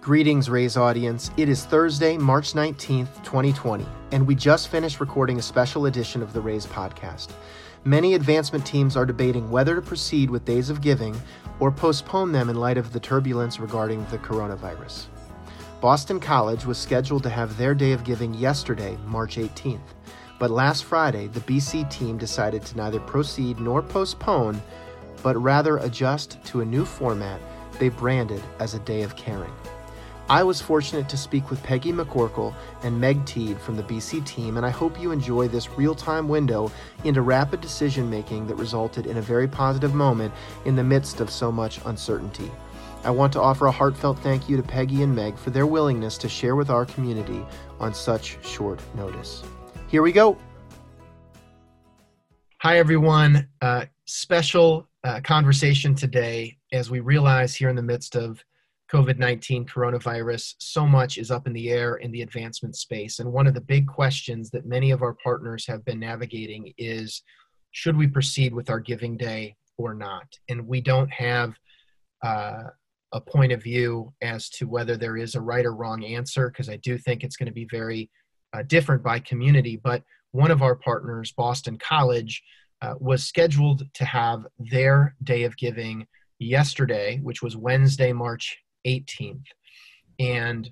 Greetings, Raise audience. It is Thursday, March 19th, 2020, and we just finished recording a special edition of the Raise podcast. Many advancement teams are debating whether to proceed with Days of Giving or postpone them in light of the turbulence regarding the coronavirus. Boston College was scheduled to have their Day of Giving yesterday, March 18th, but last Friday, the BC team decided to neither proceed nor postpone, but rather adjust to a new format they branded as a Day of Caring. I was fortunate to speak with Peggy McCorkle and Meg Tiede from the BC team, and I hope you enjoy this real time window into rapid decision making that resulted in a very positive moment in the midst of so much uncertainty. I want to offer a heartfelt thank you to Peggy and Meg for their willingness to share with our community on such short notice. Here we go. Hi, everyone. Uh, special uh, conversation today as we realize here in the midst of COVID 19 coronavirus, so much is up in the air in the advancement space. And one of the big questions that many of our partners have been navigating is should we proceed with our giving day or not? And we don't have uh, a point of view as to whether there is a right or wrong answer, because I do think it's going to be very uh, different by community. But one of our partners, Boston College, uh, was scheduled to have their day of giving yesterday, which was Wednesday, March 18th. And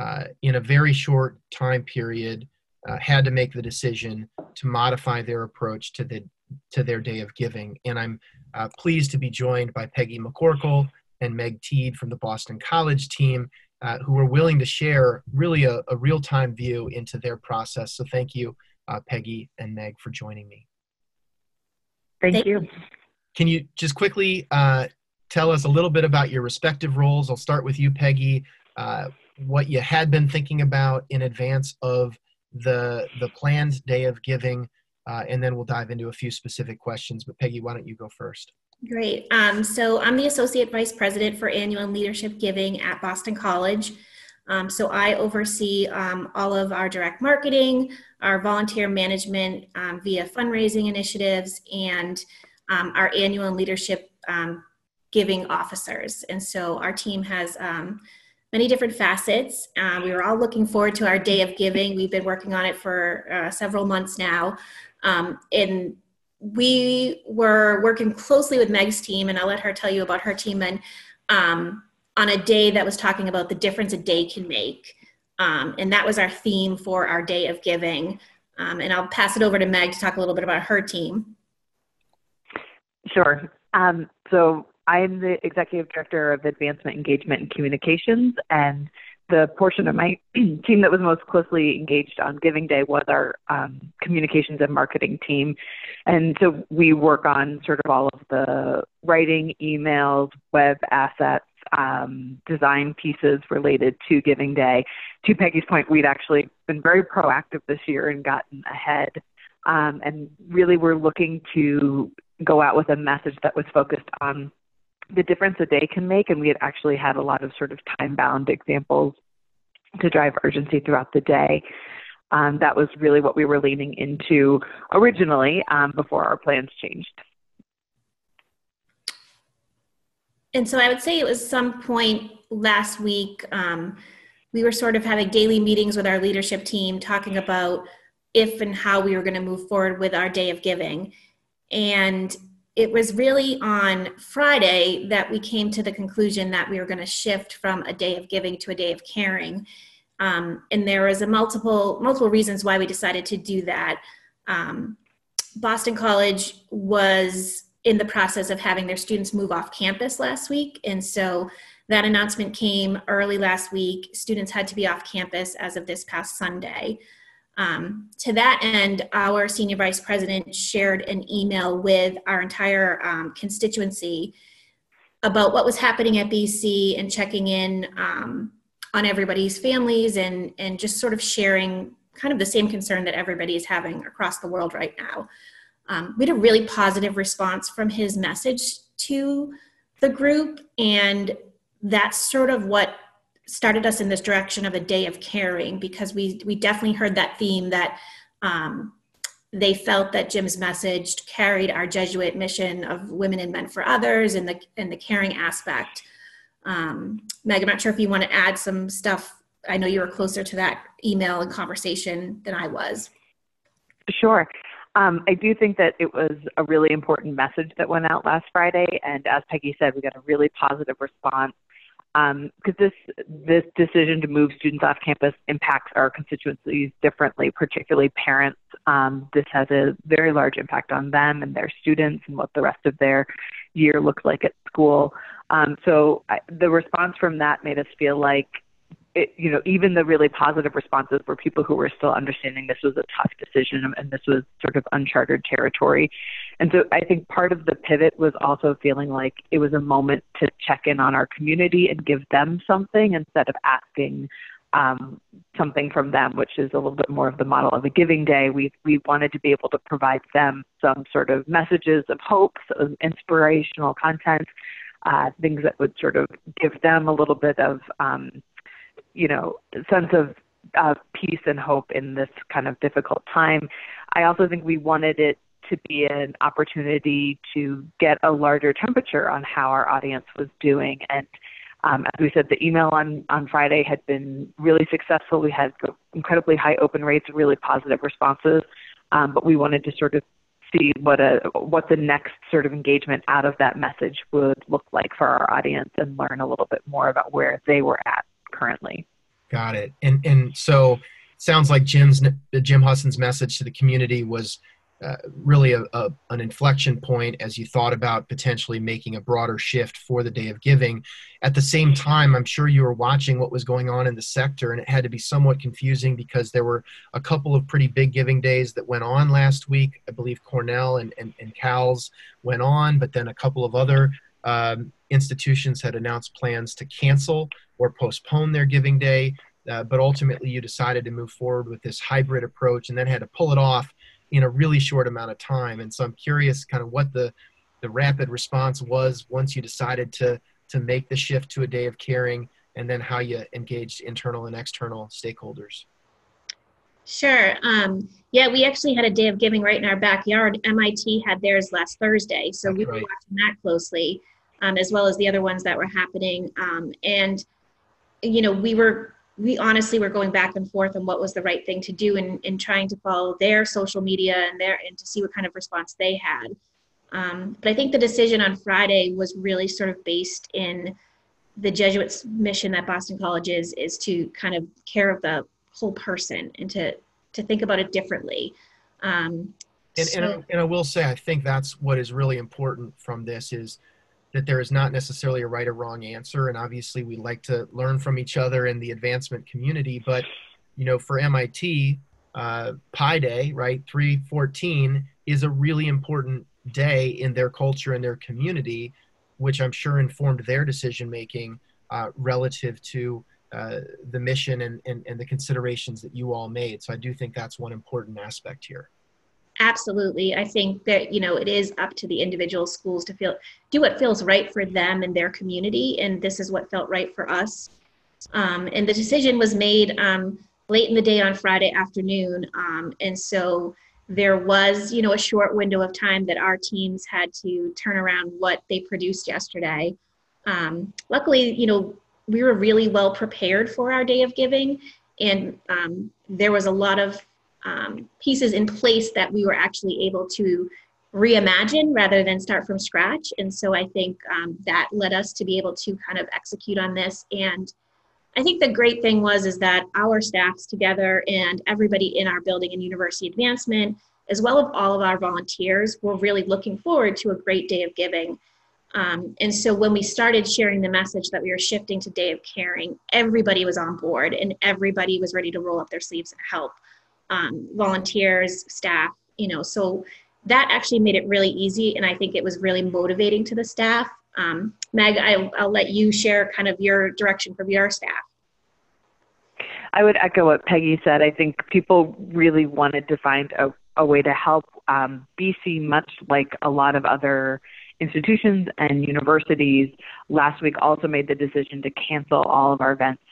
uh, in a very short time period, uh, had to make the decision to modify their approach to the to their day of giving. And I'm uh, pleased to be joined by Peggy McCorkle and Meg Tiede from the Boston College team, uh, who are willing to share really a, a real time view into their process. So thank you, uh, Peggy and Meg, for joining me. Thank you. Can you just quickly uh, tell us a little bit about your respective roles. I'll start with you, Peggy. Uh, what you had been thinking about in advance of the the planned day of giving, uh, and then we'll dive into a few specific questions. But Peggy, why don't you go first? Great. Um, so I'm the associate vice president for annual leadership giving at Boston College. Um, so I oversee um, all of our direct marketing, our volunteer management um, via fundraising initiatives, and um, our annual leadership um, giving officers. And so our team has um, many different facets. Uh, we were all looking forward to our day of giving. We've been working on it for uh, several months now. Um, and we were working closely with Meg's team, and I'll let her tell you about her team, and um, on a day that was talking about the difference a day can make. Um, and that was our theme for our day of giving. Um, and I'll pass it over to Meg to talk a little bit about her team. Sure. Um, so I'm the executive director of advancement engagement and communications, and the portion of my team that was most closely engaged on Giving Day was our um, communications and marketing team. And so we work on sort of all of the writing, emails, web assets, um, design pieces related to Giving Day. To Peggy's point, we'd actually been very proactive this year and gotten ahead. Um, and really, we're looking to go out with a message that was focused on the difference a day can make. And we had actually had a lot of sort of time bound examples to drive urgency throughout the day. Um, that was really what we were leaning into originally um, before our plans changed. And so I would say it was some point last week. Um, we were sort of having daily meetings with our leadership team talking about if and how we were going to move forward with our day of giving. And it was really on Friday that we came to the conclusion that we were going to shift from a day of giving to a day of caring. Um, and there was a multiple multiple reasons why we decided to do that. Um, Boston College was in the process of having their students move off campus last week, and so that announcement came early last week. Students had to be off campus as of this past Sunday. Um, to that end, our senior vice president shared an email with our entire um, constituency about what was happening at BC and checking in um, on everybody's families and, and just sort of sharing kind of the same concern that everybody is having across the world right now. Um, we had a really positive response from his message to the group, and that's sort of what started us in this direction of a day of caring because we we definitely heard that theme that um, they felt that Jim's message carried our Jesuit mission of women and men for others and the and the caring aspect Um, Meg, I'm not sure if you want to add some stuff. I know you were closer to that email and conversation than I was. Sure. Um, I do think that it was a really important message that went out last Friday, and as Peggy said, we got a really positive response because um, this this decision to move students off campus impacts our constituencies differently, particularly parents. Um, this has a very large impact on them and their students and what the rest of their year looks like at school. Um, so I, the response from that made us feel like it, you know, even the really positive responses were people who were still understanding this was a tough decision and this was sort of uncharted territory. And so I think part of the pivot was also feeling like it was a moment to check in on our community and give them something instead of asking um, something from them, which is a little bit more of the model of a giving day. We we wanted to be able to provide them some sort of messages of hope, some inspirational content, uh, things that would sort of give them a little bit of um, you know, sense of uh, peace and hope in this kind of difficult time. I also think we wanted it to be an opportunity to get a larger temperature on how our audience was doing. And um, as we said, the email on, on Friday had been really successful. We had incredibly high open rates, really positive responses. Um, but we wanted to sort of see what a what the next sort of engagement out of that message would look like for our audience and learn a little bit more about where they were at currently. Got it. And and so sounds like Jim's Jim Husson's message to the community was uh, really a, a, an inflection point as you thought about potentially making a broader shift for the day of giving. At the same time, I'm sure you were watching what was going on in the sector, and it had to be somewhat confusing because there were a couple of pretty big giving days that went on last week. I believe Cornell and, and, and Cal's went on, but then a couple of other um, institutions had announced plans to cancel or postpone their giving day. Uh, but ultimately, you decided to move forward with this hybrid approach and then had to pull it off in a really short amount of time. And so I'm curious kind of what the, the rapid response was once you decided to, to make the shift to a day of caring and then how you engaged internal and external stakeholders. Sure. Um, yeah, we actually had a day of giving right in our backyard. MIT had theirs last Thursday, so That's we were right. watching that closely, um, as well as the other ones that were happening. Um, and you know, we were we honestly were going back and forth on what was the right thing to do in, in trying to follow their social media and their and to see what kind of response they had. Um, but I think the decision on Friday was really sort of based in the Jesuits' mission that Boston College is is to kind of care of the whole person and to to think about it differently. Um, and, so, and, I, and I will say, I think that's what is really important from this is that there is not necessarily a right or wrong answer. And obviously, we like to learn from each other in the advancement community. But, you know, for MIT, uh, Pi Day, right, 314 is a really important day in their culture and their community, which I'm sure informed their decision making uh, relative to uh, the mission and, and, and the considerations that you all made. So I do think that's one important aspect here. Absolutely. I think that, you know, it is up to the individual schools to feel do what feels right for them and their community. And this is what felt right for us. Um, and the decision was made um, late in the day on Friday afternoon. Um, and so there was, you know, a short window of time that our teams had to turn around what they produced yesterday. Um, luckily, you know, we were really well prepared for our day of giving. And um, there was a lot of um, pieces in place that we were actually able to reimagine rather than start from scratch. And so I think um, that led us to be able to kind of execute on this. And I think the great thing was is that our staffs together and everybody in our building and university advancement, as well as all of our volunteers, were really looking forward to a great day of giving. Um, and so when we started sharing the message that we were shifting to Day of Caring, everybody was on board and everybody was ready to roll up their sleeves and help um, volunteers, staff, you know, so that actually made it really easy. And I think it was really motivating to the staff. Um, Meg, I, I'll let you share kind of your direction from your staff. I would echo what Peggy said. I think people really wanted to find a, a way to help um, BC, much like a lot of other institutions and universities, last week also made the decision to cancel all of our events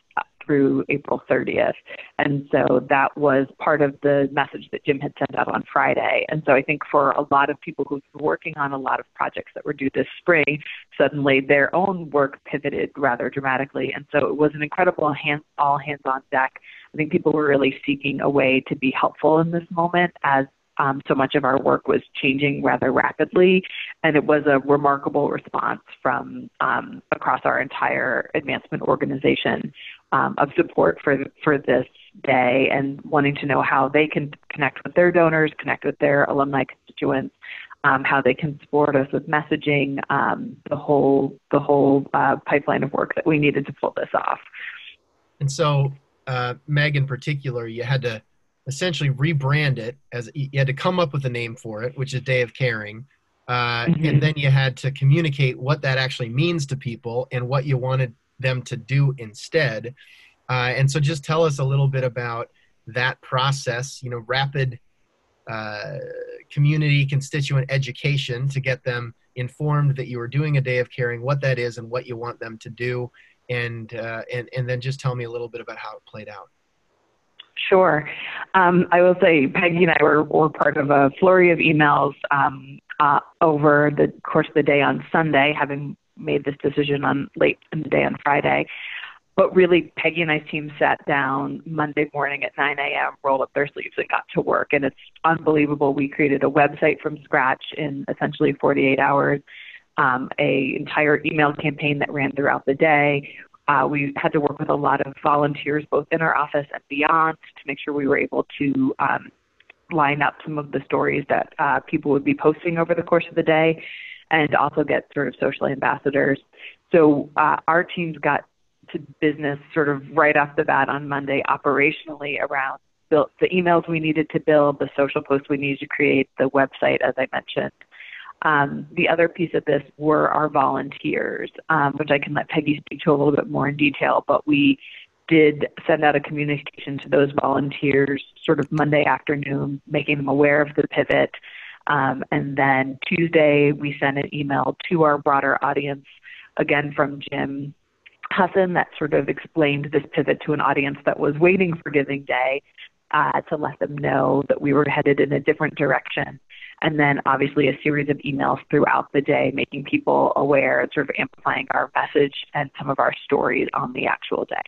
through April 30th. And so that was part of the message that Jim had sent out on Friday. And so I think for a lot of people who've been working on a lot of projects that were due this spring, suddenly their own work pivoted rather dramatically. And so it was an incredible all hands on deck. I think people were really seeking a way to be helpful in this moment as um, so much of our work was changing rather rapidly, and it was a remarkable response from um, across our entire advancement organization um, of support for for this day and wanting to know how they can connect with their donors, connect with their alumni constituents, um, how they can support us with messaging, um, the whole the whole uh, pipeline of work that we needed to pull this off. And so, uh, Meg, in particular, you had to essentially rebrand it as you had to come up with a name for it, which is Day of Caring. Uh, mm-hmm. And then you had to communicate what that actually means to people and what you wanted them to do instead. Uh, and so just tell us a little bit about that process, you know, rapid uh, community constituent education to get them informed that you are doing a day of caring, what that is, and what you want them to do. And, uh, and, and then just tell me a little bit about how it played out. Sure. Um, I will say Peggy and I were, were part of a flurry of emails um, uh, over the course of the day on Sunday, having made this decision on late in the day on Friday. But really, Peggy and I's team sat down Monday morning at 9 a.m., rolled up their sleeves, and got to work. And it's unbelievable. We created a website from scratch in essentially 48 hours, um, a entire email campaign that ran throughout the day. Uh, we had to work with a lot of volunteers, both in our office and beyond, to make sure we were able to um, line up some of the stories that uh, people would be posting over the course of the day, and also get sort of social ambassadors. So uh, our teams got to business sort of right off the bat on Monday operationally around build, the emails we needed to build, the social posts we needed to create, the website, as I mentioned. Um, the other piece of this were our volunteers, um, which I can let Peggy speak to a little bit more in detail, but we did send out a communication to those volunteers sort of Monday afternoon, making them aware of the pivot. Um, and then Tuesday, we sent an email to our broader audience, again from Jim Husson, that sort of explained this pivot to an audience that was waiting for Giving Day uh, to let them know that we were headed in a different direction and then obviously a series of emails throughout the day, making people aware and sort of amplifying our message and some of our stories on the actual day.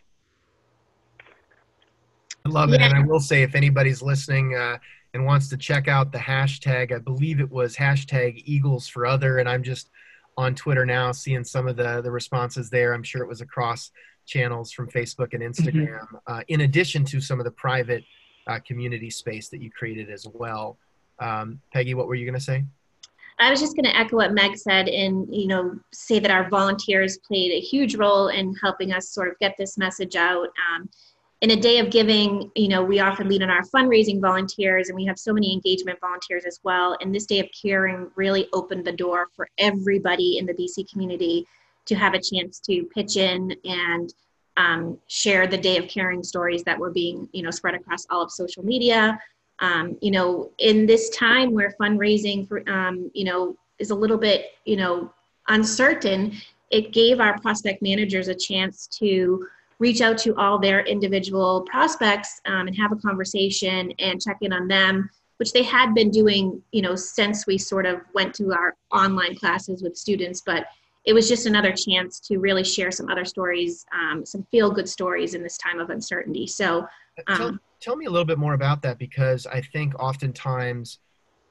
I love it. And I will say, if anybody's listening uh, and wants to check out the hashtag, I believe it was hashtag Eagles for Other, and I'm just on Twitter now seeing some of the, the responses there. I'm sure it was across channels from Facebook and mm-hmm. Instagram, mm-hmm. uh, in addition to some of the private uh, community space that you created as well. Um, Peggy, what were you going to say? I was just going to echo what Meg said and, you know, say that our volunteers played a huge role in helping us sort of get this message out. Um, in a day of giving, you know, we often lean on our fundraising volunteers and we have so many engagement volunteers as well. And this day of caring really opened the door for everybody in the BC community to have a chance to pitch in and um, share the day of caring stories that were being, you know, spread across all of social media um, you know, in this time where fundraising for, um, you know, is a little bit, you know, uncertain, it gave our prospect managers a chance to reach out to all their individual prospects um, and have a conversation and check in on them, which they had been doing, you know, since we sort of went to our online classes with students. But it was just another chance to really share some other stories, um, some feel good stories in this time of uncertainty. So, um, tell me a little bit more about that because I think oftentimes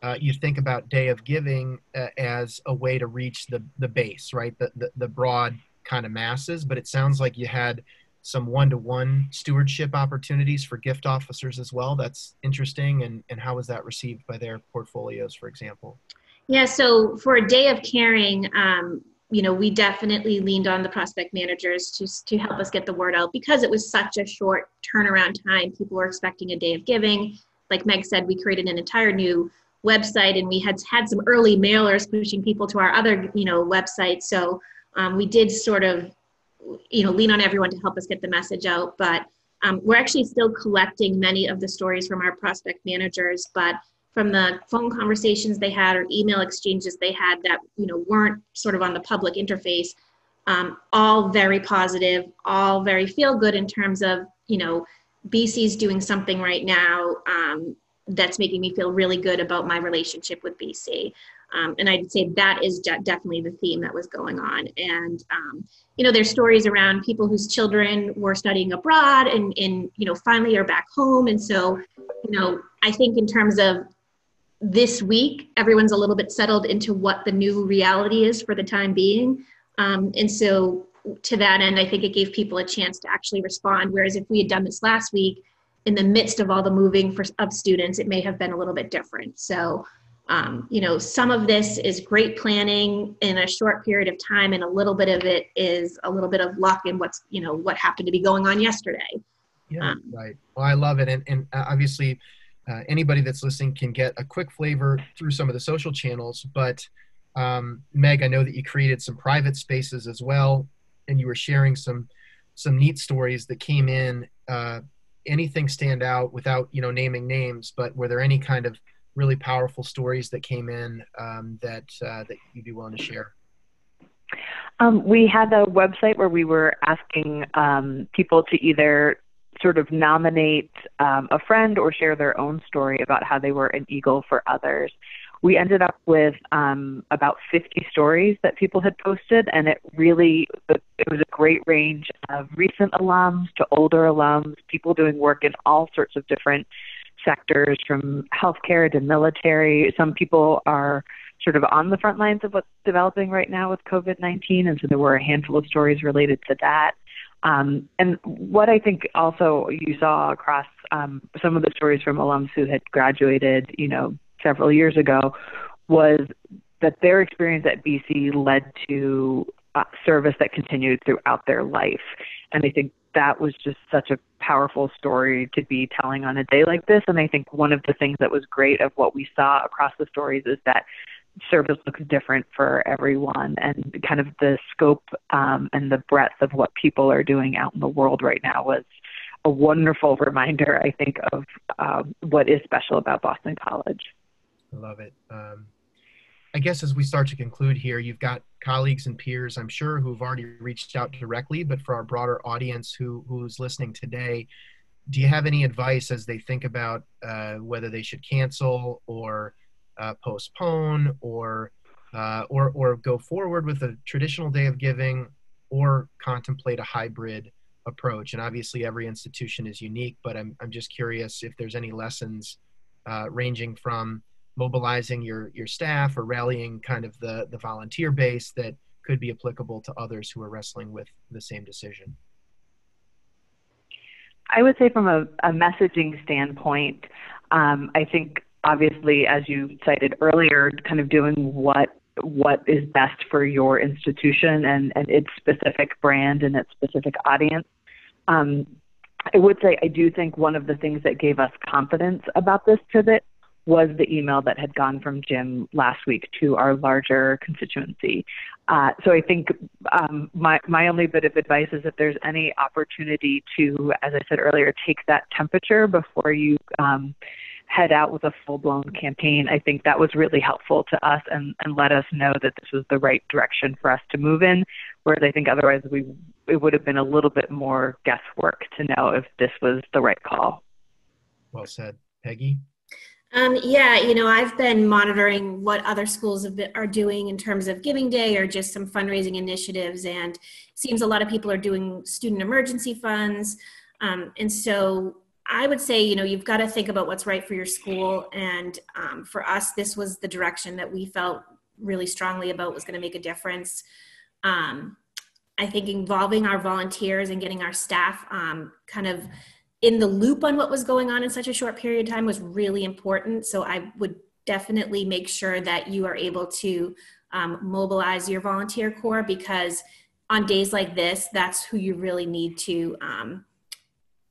uh, you think about Day of Giving uh, as a way to reach the the base, right? The, the, the broad kind of masses. But it sounds like you had some one-to-one stewardship opportunities for gift officers as well. That's interesting. And and how was that received by their portfolios, for example? Yeah. So for a Day of Caring, um, you know, we definitely leaned on the prospect managers to, to help us get the word out because it was such a short turnaround time. People were expecting a day of giving. Like Meg said, we created an entire new website and we had had some early mailers pushing people to our other, you know, website. So um, we did sort of, you know, lean on everyone to help us get the message out. But um, we're actually still collecting many of the stories from our prospect managers, but from the phone conversations they had or email exchanges they had that you know weren't sort of on the public interface um, all very positive, all very feel good in terms of, you know, BC's doing something right now um, that's making me feel really good about my relationship with BC. Um, and I'd say that is de- definitely the theme that was going on. And um, you know, there's stories around people whose children were studying abroad and, and you know finally are back home. And so, you know, I think in terms of this week, everyone's a little bit settled into what the new reality is for the time being. Um, and so, to that end, I think it gave people a chance to actually respond. Whereas if we had done this last week, in the midst of all the moving for, of students, it may have been a little bit different. So, um, you know, some of this is great planning in a short period of time, and a little bit of it is a little bit of luck in what's, you know, what happened to be going on yesterday. Yeah, um, right. Well, I love it, and and uh, obviously, uh, anybody that's listening can get a quick flavor through some of the social channels. But um, Meg, I know that you created some private spaces as well, and you were sharing some some neat stories that came in. Uh, anything stand out without you know naming names? But were there any kind of really powerful stories that came in um, that uh, that you'd be willing to share? Um, we had a website where we were asking um, people to either sort of nominate um, a friend or share their own story about how they were an eagle for others. We ended up with um, about 50 stories that people had posted, and it really it was a great range of recent alums to older alums, people doing work in all sorts of different sectors from healthcare to military. Some people are sort of on the front lines of what's developing right now with COVID 19, and so there were a handful of stories related to that. Um, and what I think also you saw across um, some of the stories from alums who had graduated, you know, several years ago, was that their experience at BC led to uh, service that continued throughout their life. And I think that was just such a powerful story to be telling on a day like this. And I think one of the things that was great of what we saw across the stories is that service looks different for everyone and kind of the scope um, and the breadth of what people are doing out in the world right now was a wonderful reminder, I think, of um, what is special about Boston College. I love it. Um, I guess as we start to conclude here, you've got colleagues and peers, I'm sure, who've already reached out directly, but for our broader audience who who's listening today, do you have any advice as they think about uh, whether they should cancel or uh, postpone or uh, or or go forward with a traditional day of giving or contemplate a hybrid approach? And obviously, every institution is unique, but I'm I'm just curious if there's any lessons uh, ranging from mobilizing your your staff or rallying kind of the the volunteer base that could be applicable to others who are wrestling with the same decision? I would say from a, a messaging standpoint, um, I think obviously, as you cited earlier, kind of doing what what is best for your institution and, and its specific brand and its specific audience. Um, I would say I do think one of the things that gave us confidence about this pivot was the email that had gone from Jim last week to our larger constituency. Uh, so I think um, my my only bit of advice is if there's any opportunity to, as I said earlier, take that temperature before you um, head out with a full blown campaign. I think that was really helpful to us and, and let us know that this was the right direction for us to move in. Whereas I think otherwise we it would have been a little bit more guesswork to know if this was the right call. Well said, Peggy. Um, yeah, you know, I've been monitoring what other schools been, are doing in terms of Giving Day or just some fundraising initiatives, and seems a lot of people are doing student emergency funds. Um, and so I would say, you know, you've got to think about what's right for your school. And um, for us, this was the direction that we felt really strongly about was going to make a difference. Um, I think involving our volunteers and getting our staff um, kind of in the loop on what was going on in such a short period of time was really important. So I would definitely make sure that you are able to um, mobilize your volunteer corps because on days like this, that's who you really need to um,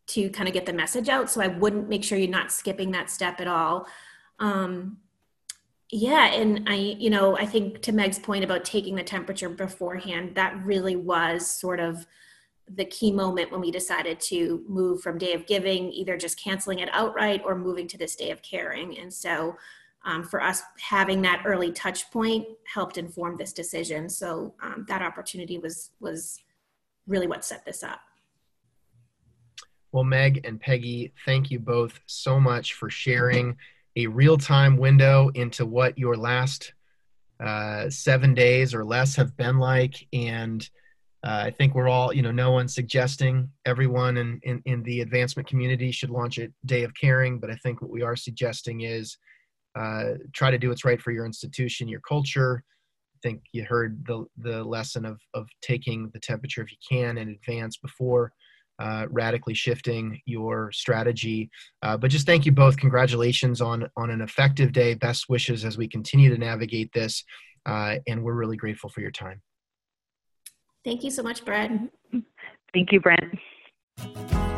to kind of get the message out. So I wouldn't make sure you're not skipping that step at all. Um, yeah, and I, you know, I think to Meg's point about taking the temperature beforehand, that really was sort of the key moment when we decided to move from day of giving either just canceling it outright or moving to this day of caring and so um, for us having that early touch point helped inform this decision. So um, that opportunity was was really what set this up. Well, Meg and Peggy, thank you both so much for sharing a real time window into what your last uh, seven days or less have been like. And uh, I think we're all, you know, no one's suggesting everyone in, in, in, the advancement community should launch a day of caring, but I think what we are suggesting is uh, try to do what's right for your institution, your culture. I think you heard the, the lesson of, of taking the temperature if you can in advance before uh, radically shifting your strategy. Uh, but just thank you both. Congratulations on on an effective day. Best wishes as we continue to navigate this, uh, and we're really grateful for your time. Thank you so much, Brett. Thank you, Brent.